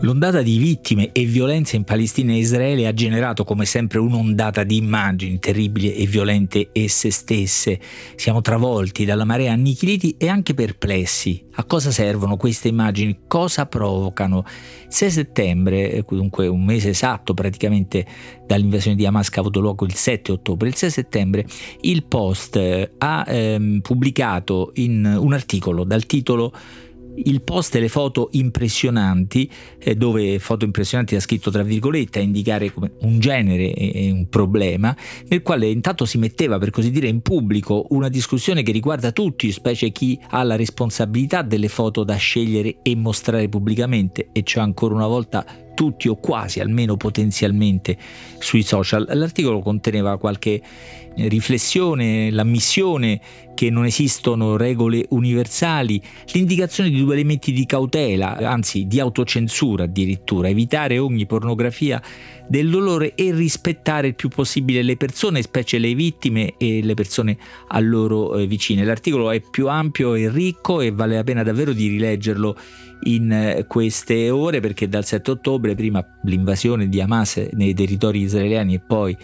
L'ondata di vittime e violenze in Palestina e Israele ha generato come sempre un'ondata di immagini terribili e violente esse stesse. Siamo travolti dalla marea, annichiliti e anche perplessi. A cosa servono queste immagini? Cosa provocano? Il 6 settembre, eh, dunque un mese esatto praticamente dall'invasione di Hamas che ha avuto luogo il 7 ottobre, il 6 settembre il Post eh, ha ehm, pubblicato un articolo dal titolo il post e le foto impressionanti, eh, dove foto impressionanti ha scritto tra virgolette a indicare un genere e un problema, nel quale intanto si metteva per così dire in pubblico una discussione che riguarda tutti, specie chi ha la responsabilità delle foto da scegliere e mostrare pubblicamente, e cioè ancora una volta tutti o quasi, almeno potenzialmente, sui social. L'articolo conteneva qualche riflessione, l'ammissione che non esistono regole universali, l'indicazione di due elementi di cautela, anzi di autocensura addirittura, evitare ogni pornografia del dolore e rispettare il più possibile le persone, specie le vittime e le persone a loro eh, vicine. L'articolo è più ampio e ricco e vale la pena davvero di rileggerlo in eh, queste ore perché dal 7 ottobre, prima l'invasione di Hamas nei territori israeliani e poi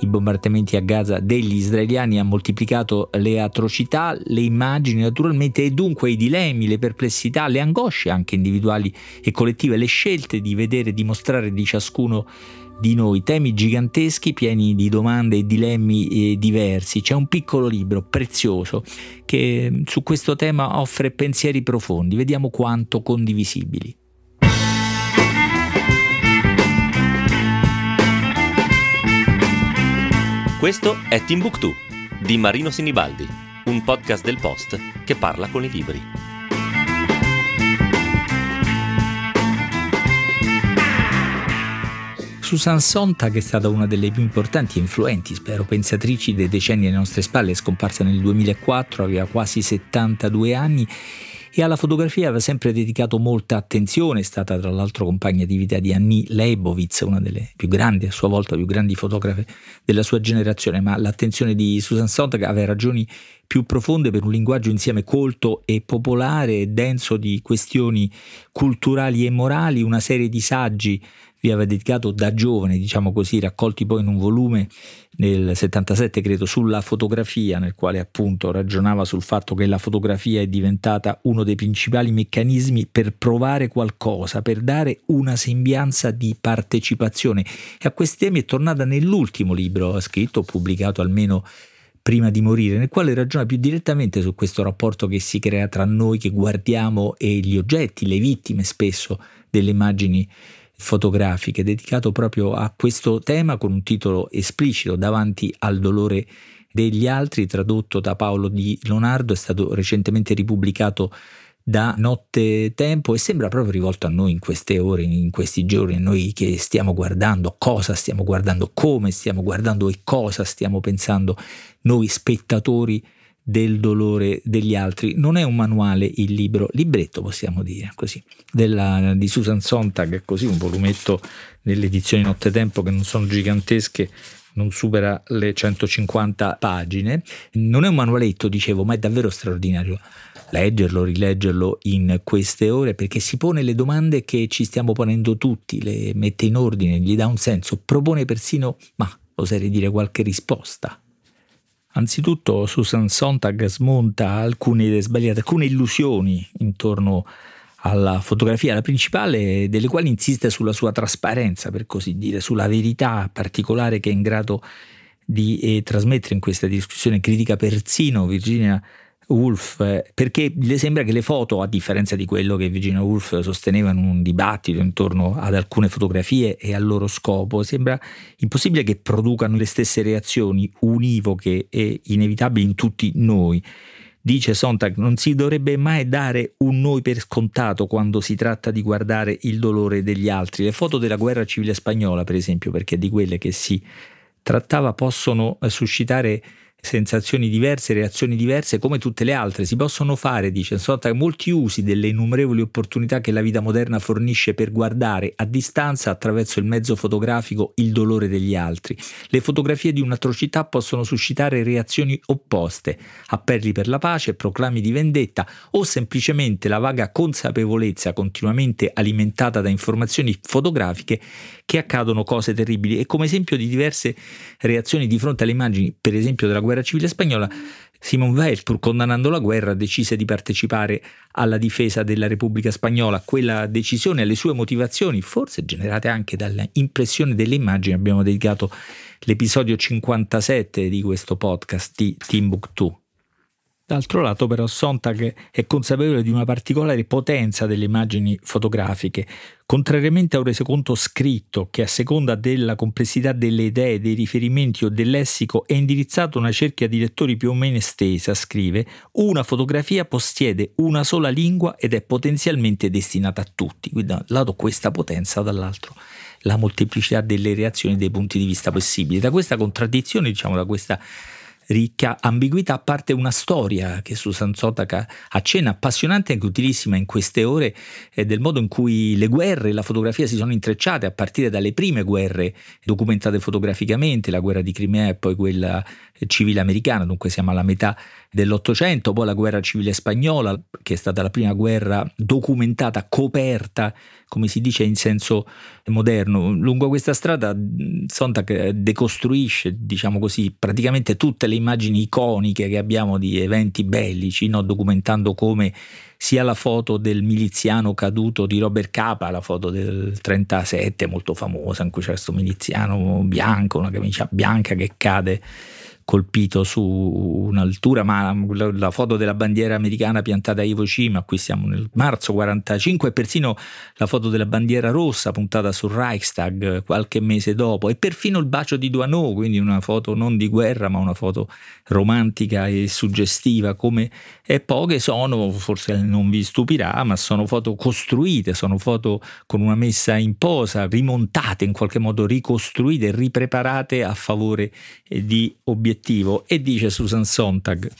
i bombardamenti a Gaza degli israeliani ha moltiplicato le atrocità, le immagini naturalmente e dunque i dilemmi, le perplessità, le angosce anche individuali e collettive, le scelte di vedere e dimostrare di ciascuno di noi, temi giganteschi pieni di domande e dilemmi eh, diversi. C'è un piccolo libro prezioso che mm, su questo tema offre pensieri profondi, vediamo quanto condivisibili. Questo è Timbuktu di Marino Sinibaldi, un podcast del Post che parla con i libri. Susan Sontag è stata una delle più importanti e influenti, spero, pensatrici dei decenni alle nostre spalle, è scomparsa nel 2004, aveva quasi 72 anni e alla fotografia aveva sempre dedicato molta attenzione, è stata tra l'altro compagna di vita di Annie Leibovitz, una delle più grandi, a sua volta più grandi fotografe della sua generazione, ma l'attenzione di Susan Sontag aveva ragioni più profonde per un linguaggio insieme colto e popolare denso di questioni culturali e morali, una serie di saggi vi aveva dedicato da giovane, diciamo così, raccolti poi in un volume nel 77, credo, sulla fotografia, nel quale appunto ragionava sul fatto che la fotografia è diventata uno dei principali meccanismi per provare qualcosa, per dare una sembianza di partecipazione. E a questi temi è tornata nell'ultimo libro scritto, pubblicato almeno prima di morire, nel quale ragiona più direttamente su questo rapporto che si crea tra noi che guardiamo e gli oggetti, le vittime spesso delle immagini fotografiche dedicato proprio a questo tema con un titolo esplicito davanti al dolore degli altri, tradotto da Paolo Di Leonardo, è stato recentemente ripubblicato da Notte Tempo e sembra proprio rivolto a noi in queste ore, in questi giorni, noi che stiamo guardando, cosa stiamo guardando, come stiamo guardando e cosa stiamo pensando, noi spettatori del dolore degli altri. Non è un manuale il libro, libretto possiamo dire così, della, di Susan Sontag, così un volumetto nelle edizioni Nottetempo che non sono gigantesche, non supera le 150 pagine. Non è un manualetto, dicevo, ma è davvero straordinario leggerlo, rileggerlo in queste ore perché si pone le domande che ci stiamo ponendo tutti, le mette in ordine, gli dà un senso, propone persino, ma oserei dire qualche risposta Anzitutto Susan Sontag smonta alcune sbagliate, alcune illusioni intorno alla fotografia, la principale delle quali insiste sulla sua trasparenza, per così dire, sulla verità particolare che è in grado di eh, trasmettere in questa discussione critica persino Virginia Woolf, perché le sembra che le foto, a differenza di quello che Virginia Woolf sosteneva in un dibattito intorno ad alcune fotografie e al loro scopo, sembra impossibile che producano le stesse reazioni univoche e inevitabili in tutti noi. Dice Sontag, non si dovrebbe mai dare un noi per scontato quando si tratta di guardare il dolore degli altri. Le foto della guerra civile spagnola, per esempio, perché di quelle che si trattava, possono suscitare sensazioni diverse, reazioni diverse come tutte le altre. Si possono fare, dice Sotta, molti usi delle innumerevoli opportunità che la vita moderna fornisce per guardare a distanza attraverso il mezzo fotografico il dolore degli altri. Le fotografie di un'atrocità possono suscitare reazioni opposte, appelli per la pace, proclami di vendetta o semplicemente la vaga consapevolezza continuamente alimentata da informazioni fotografiche che accadono cose terribili e come esempio di diverse reazioni di fronte alle immagini, per esempio della guerra civile spagnola, Simon Weil, condannando la guerra, decise di partecipare alla difesa della Repubblica Spagnola. Quella decisione e le sue motivazioni, forse generate anche dall'impressione delle immagini, abbiamo dedicato l'episodio 57 di questo podcast di Timbuktu. D'altro lato però Sontag è consapevole di una particolare potenza delle immagini fotografiche, contrariamente a un resoconto scritto che a seconda della complessità delle idee, dei riferimenti o del lessico è indirizzato a una cerchia di lettori più o meno estesa, scrive, una fotografia possiede una sola lingua ed è potenzialmente destinata a tutti. Quindi da un lato questa potenza, dall'altro la molteplicità delle reazioni dei punti di vista possibili. Da questa contraddizione, diciamo, da questa ricca ambiguità parte una storia che Susan Sotak accenna, appassionante e anche utilissima in queste ore, eh, del modo in cui le guerre e la fotografia si sono intrecciate a partire dalle prime guerre documentate fotograficamente, la guerra di Crimea e poi quella civile americana, dunque siamo alla metà dell'Ottocento, poi la guerra civile spagnola, che è stata la prima guerra documentata, coperta, come si dice in senso moderno. Lungo questa strada Sontag decostruisce, diciamo così, praticamente tutte le immagini iconiche che abbiamo di eventi bellici, no? documentando come sia la foto del miliziano caduto di Robert Capa, la foto del 37 molto famosa in cui c'è questo miliziano bianco, una camicia bianca che cade colpito su un'altura, ma la foto della bandiera americana piantata a Iwo Jima, qui siamo nel marzo 45, e persino la foto della bandiera rossa puntata sul Reichstag qualche mese dopo, e perfino il bacio di Duano, quindi una foto non di guerra, ma una foto romantica e suggestiva, come e poche sono, forse non vi stupirà, ma sono foto costruite, sono foto con una messa in posa, rimontate in qualche modo, ricostruite, ripreparate a favore di obiettivi obiettivo e dice Susan Sontag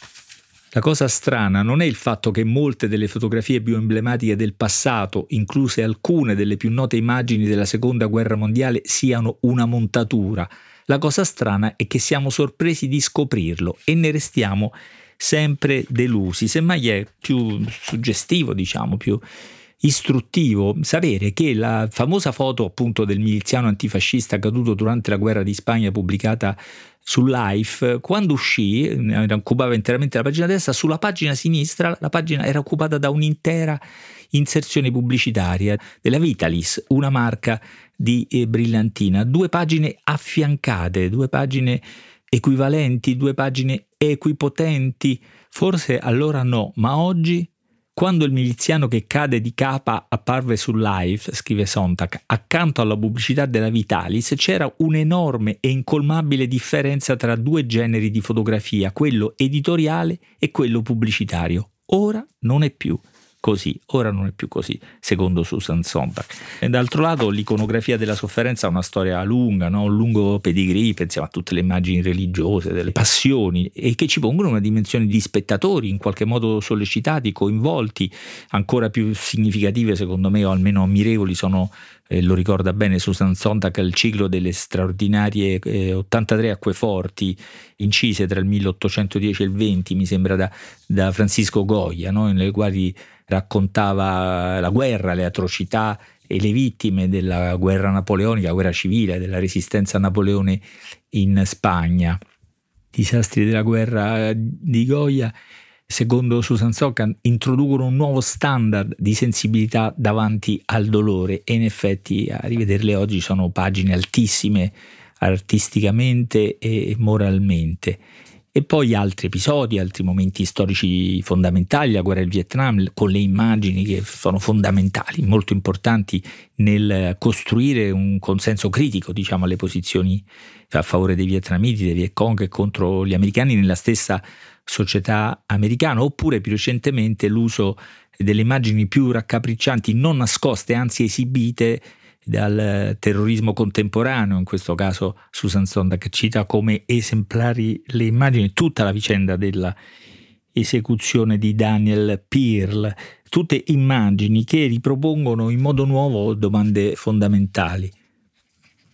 la cosa strana non è il fatto che molte delle fotografie più emblematiche del passato, incluse alcune delle più note immagini della Seconda Guerra Mondiale, siano una montatura. La cosa strana è che siamo sorpresi di scoprirlo e ne restiamo sempre delusi. Semmai è più suggestivo, diciamo, più istruttivo sapere che la famosa foto appunto del miliziano antifascista caduto durante la guerra di Spagna pubblicata su Life, quando uscì, occupava interamente la pagina destra, sulla pagina sinistra la pagina era occupata da un'intera inserzione pubblicitaria della Vitalis, una marca di eh, brillantina, due pagine affiancate, due pagine equivalenti, due pagine equipotenti, forse allora no, ma oggi quando il miliziano che cade di capa apparve su Live, scrive Sontag, accanto alla pubblicità della Vitalis c'era un'enorme e incolmabile differenza tra due generi di fotografia, quello editoriale e quello pubblicitario. Ora non è più così, ora non è più così, secondo Susan Sontag. E d'altro lato l'iconografia della sofferenza ha una storia lunga, no? un lungo pedigree, pensiamo a tutte le immagini religiose, delle passioni, e che ci pongono una dimensione di spettatori, in qualche modo sollecitati, coinvolti, ancora più significative secondo me, o almeno ammirevoli, sono eh, lo ricorda bene Susan Sontag, il ciclo delle straordinarie eh, 83 acqueforti incise tra il 1810 e il 20, mi sembra da, da Francisco Goya, no? nelle quali raccontava la guerra, le atrocità e le vittime della guerra napoleonica, la guerra civile, della resistenza a Napoleone in Spagna. Disastri della guerra di Goya, secondo Susan Sokan, introducono un nuovo standard di sensibilità davanti al dolore e in effetti a rivederle oggi sono pagine altissime artisticamente e moralmente. E poi altri episodi, altri momenti storici fondamentali, la guerra del Vietnam, con le immagini che sono fondamentali, molto importanti nel costruire un consenso critico, diciamo, alle posizioni a favore dei vietnamiti, dei Viet Cong e contro gli americani nella stessa società americana, oppure più recentemente l'uso delle immagini più raccapriccianti, non nascoste, anzi esibite, dal terrorismo contemporaneo, in questo caso Susan Sontag cita come esemplari le immagini, tutta la vicenda della esecuzione di Daniel Pearl, tutte immagini che ripropongono in modo nuovo domande fondamentali.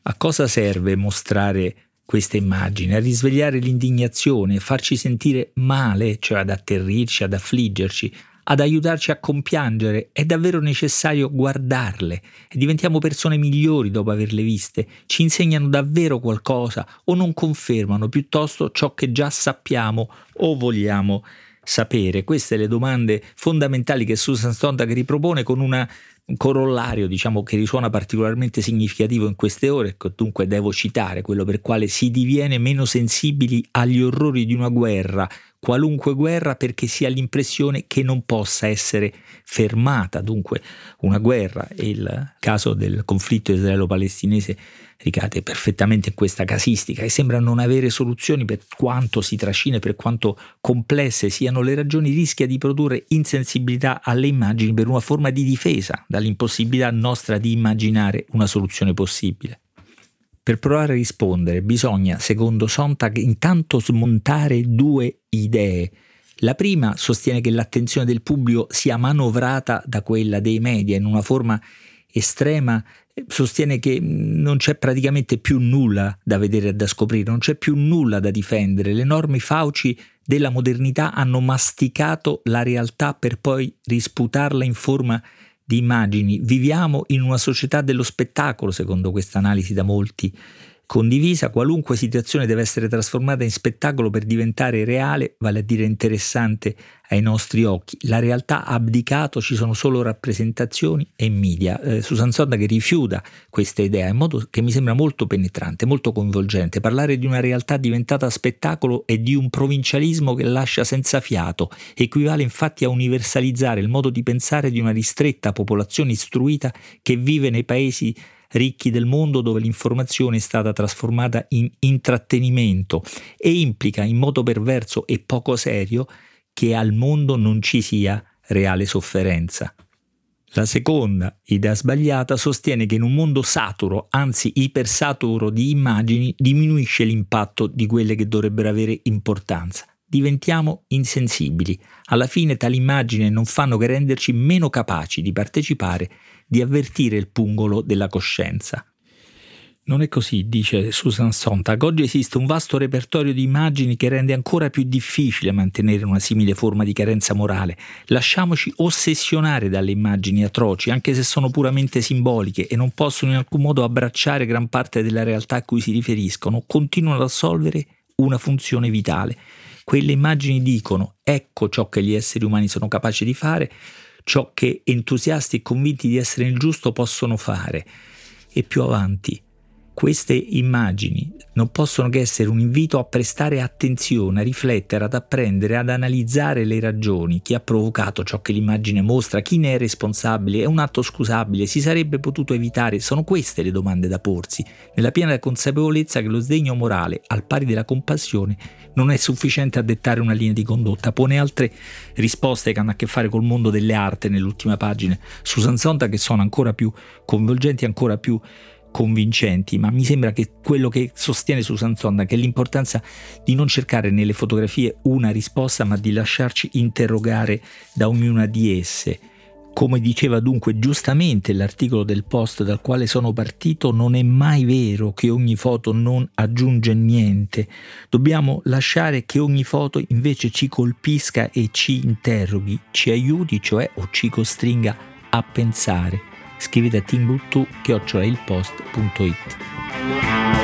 A cosa serve mostrare queste immagini? A risvegliare l'indignazione, a farci sentire male, cioè ad atterrirci, ad affliggerci, ad aiutarci a compiangere, è davvero necessario guardarle e diventiamo persone migliori dopo averle viste, ci insegnano davvero qualcosa o non confermano piuttosto ciò che già sappiamo o vogliamo sapere. Queste le domande fondamentali che Susan Sontag ripropone con una un corollario diciamo, che risuona particolarmente significativo in queste ore, che dunque devo citare, quello per quale si diviene meno sensibili agli orrori di una guerra, qualunque guerra perché si ha l'impressione che non possa essere fermata. Dunque una guerra, e il caso del conflitto israelo-palestinese ricade perfettamente in questa casistica e sembra non avere soluzioni per quanto si trascina per quanto complesse siano le ragioni, rischia di produrre insensibilità alle immagini per una forma di difesa dall'impossibilità nostra di immaginare una soluzione possibile. Per provare a rispondere bisogna, secondo Sontag, intanto smontare due idee. La prima sostiene che l'attenzione del pubblico sia manovrata da quella dei media in una forma estrema sostiene che non c'è praticamente più nulla da vedere e da scoprire, non c'è più nulla da difendere. Le norme fauci della modernità hanno masticato la realtà per poi risputarla in forma di immagini. Viviamo in una società dello spettacolo, secondo questa analisi da molti condivisa, qualunque situazione deve essere trasformata in spettacolo per diventare reale, vale a dire interessante ai nostri occhi. La realtà ha abdicato, ci sono solo rappresentazioni e media. Eh, Susan che rifiuta questa idea in modo che mi sembra molto penetrante, molto coinvolgente. Parlare di una realtà diventata spettacolo e di un provincialismo che lascia senza fiato equivale infatti a universalizzare il modo di pensare di una ristretta popolazione istruita che vive nei paesi ricchi del mondo dove l'informazione è stata trasformata in intrattenimento e implica in modo perverso e poco serio che al mondo non ci sia reale sofferenza. La seconda, idea sbagliata, sostiene che in un mondo saturo, anzi ipersaturo di immagini, diminuisce l'impatto di quelle che dovrebbero avere importanza. Diventiamo insensibili. Alla fine tali immagini non fanno che renderci meno capaci di partecipare di avvertire il pungolo della coscienza. Non è così, dice Susan Sontag. Oggi esiste un vasto repertorio di immagini che rende ancora più difficile mantenere una simile forma di carenza morale. Lasciamoci ossessionare dalle immagini atroci, anche se sono puramente simboliche e non possono in alcun modo abbracciare gran parte della realtà a cui si riferiscono, continuano ad assolvere una funzione vitale. Quelle immagini dicono ecco ciò che gli esseri umani sono capaci di fare, ciò che entusiasti e convinti di essere il giusto possono fare. E più avanti, queste immagini non possono che essere un invito a prestare attenzione, a riflettere, ad apprendere, ad analizzare le ragioni, chi ha provocato ciò che l'immagine mostra, chi ne è responsabile, è un atto scusabile, si sarebbe potuto evitare, sono queste le domande da porsi, nella piena consapevolezza che lo sdegno morale, al pari della compassione, non è sufficiente a dettare una linea di condotta, pone altre risposte che hanno a che fare col mondo delle arti nell'ultima pagina, Susan Sontag che sono ancora più coinvolgenti, ancora più convincenti, ma mi sembra che quello che sostiene Susan Sonda che è l'importanza di non cercare nelle fotografie una risposta, ma di lasciarci interrogare da ognuna di esse. Come diceva dunque giustamente l'articolo del post dal quale sono partito, non è mai vero che ogni foto non aggiunge niente. Dobbiamo lasciare che ogni foto invece ci colpisca e ci interroghi, ci aiuti, cioè o ci costringa a pensare scrivete a timbuktu-ilpost.it